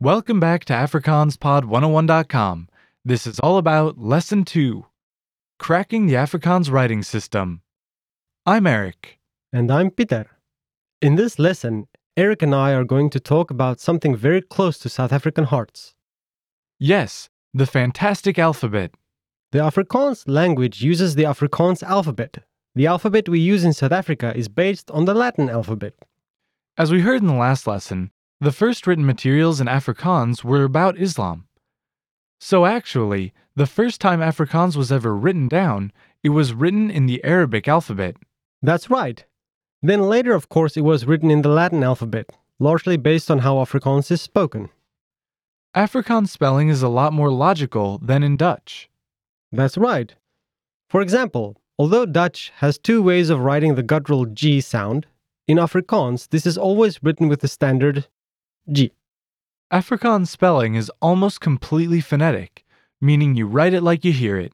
Welcome back to AfrikaansPod101.com. This is all about Lesson 2 Cracking the Afrikaans Writing System. I'm Eric. And I'm Peter. In this lesson, Eric and I are going to talk about something very close to South African hearts. Yes, the fantastic alphabet. The Afrikaans language uses the Afrikaans alphabet. The alphabet we use in South Africa is based on the Latin alphabet. As we heard in the last lesson, the first written materials in Afrikaans were about Islam. So actually, the first time Afrikaans was ever written down, it was written in the Arabic alphabet. That's right. Then later, of course, it was written in the Latin alphabet, largely based on how Afrikaans is spoken. Afrikaans spelling is a lot more logical than in Dutch. That's right. For example, although Dutch has two ways of writing the guttural G sound, in Afrikaans this is always written with the standard G. Afrikaans spelling is almost completely phonetic, meaning you write it like you hear it.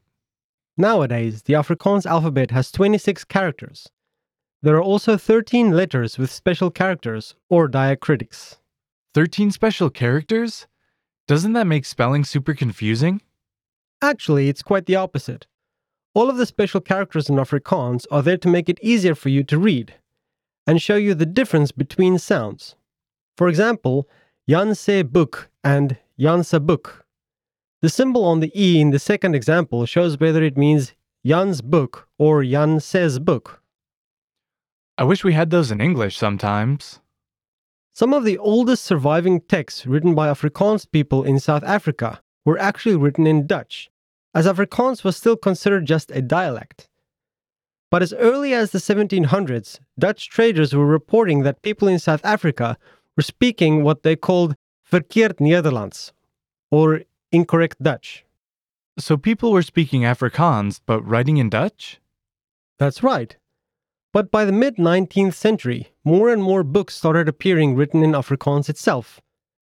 Nowadays, the Afrikaans alphabet has 26 characters. There are also 13 letters with special characters or diacritics. 13 special characters? Doesn't that make spelling super confusing? Actually, it's quite the opposite. All of the special characters in Afrikaans are there to make it easier for you to read and show you the difference between sounds. For example, Jan se book and Jan se book. The symbol on the E in the second example shows whether it means Jan's book or Jan says book. I wish we had those in English sometimes. Some of the oldest surviving texts written by Afrikaans people in South Africa were actually written in Dutch, as Afrikaans was still considered just a dialect. But as early as the 1700s, Dutch traders were reporting that people in South Africa were speaking what they called verkeerd Nederlands, or incorrect Dutch. So people were speaking Afrikaans but writing in Dutch? That's right. But by the mid 19th century, more and more books started appearing written in Afrikaans itself.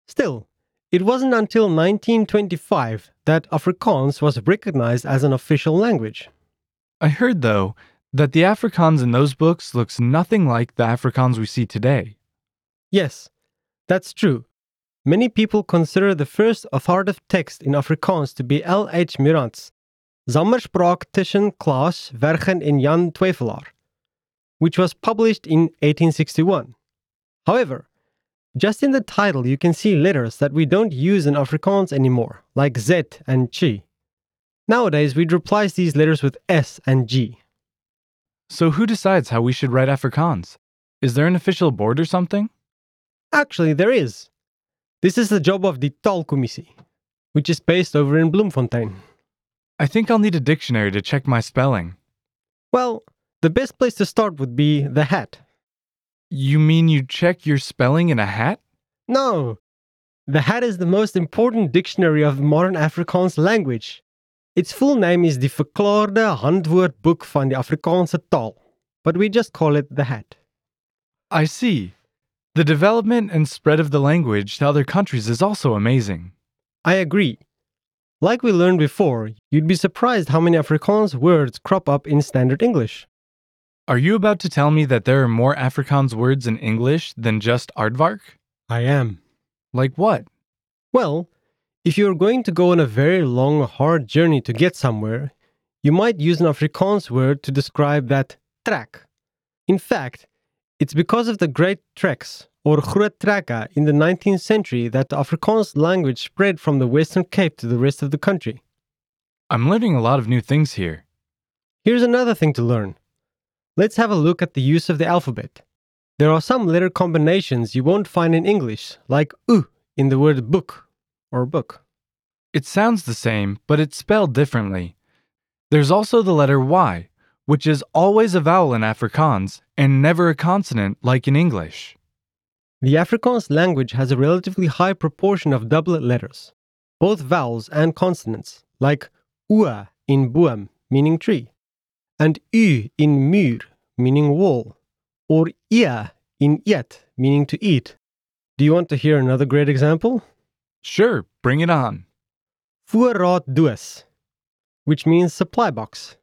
Still, it wasn't until 1925 that Afrikaans was recognized as an official language. I heard, though, that the Afrikaans in those books looks nothing like the Afrikaans we see today. Yes, that's true. Many people consider the first authoritative text in Afrikaans to be L. H. Meurant's Zamenspraak tussen Klaas Vergen en Jan Twyfelaar, which was published in 1861. However, just in the title you can see letters that we don't use in Afrikaans anymore, like Z and Chi. Nowadays we'd replace these letters with S and G. So who decides how we should write Afrikaans? Is there an official board or something? Actually, there is. This is the job of the Taalkommissie, which is based over in Bloemfontein. I think I'll need a dictionary to check my spelling. Well, the best place to start would be the hat. You mean you check your spelling in a hat? No, the hat is the most important dictionary of the modern Afrikaans language. Its full name is die Verklarende Handwoordeboek van die Afrikaanse taal, but we just call it the hat. I see. The development and spread of the language to other countries is also amazing. I agree. Like we learned before, you'd be surprised how many Afrikaans words crop up in standard English. Are you about to tell me that there are more Afrikaans words in English than just aardvark? I am. Like what? Well, if you're going to go on a very long, hard journey to get somewhere, you might use an Afrikaans word to describe that trek. In fact, it's because of the Great Treks, or Groot in the 19th century that the Afrikaans language spread from the Western Cape to the rest of the country. I'm learning a lot of new things here. Here's another thing to learn. Let's have a look at the use of the alphabet. There are some letter combinations you won't find in English, like U in the word book or book. It sounds the same, but it's spelled differently. There's also the letter Y, which is always a vowel in Afrikaans and never a consonant like in English. The Afrikaans language has a relatively high proportion of doublet letters, both vowels and consonants, like ua in boom, meaning tree, and u in muur, meaning wall, or ia in eet, meaning to eat. Do you want to hear another great example? Sure, bring it on. Voorraaddoos, which means supply box.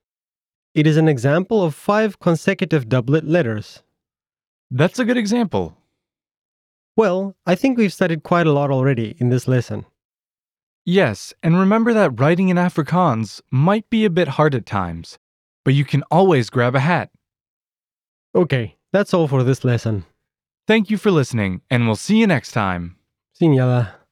It is an example of five consecutive doublet letters. That's a good example. Well, I think we've studied quite a lot already in this lesson. Yes, and remember that writing in Afrikaans might be a bit hard at times, but you can always grab a hat. Okay, that's all for this lesson. Thank you for listening, and we'll see you next time. Julle.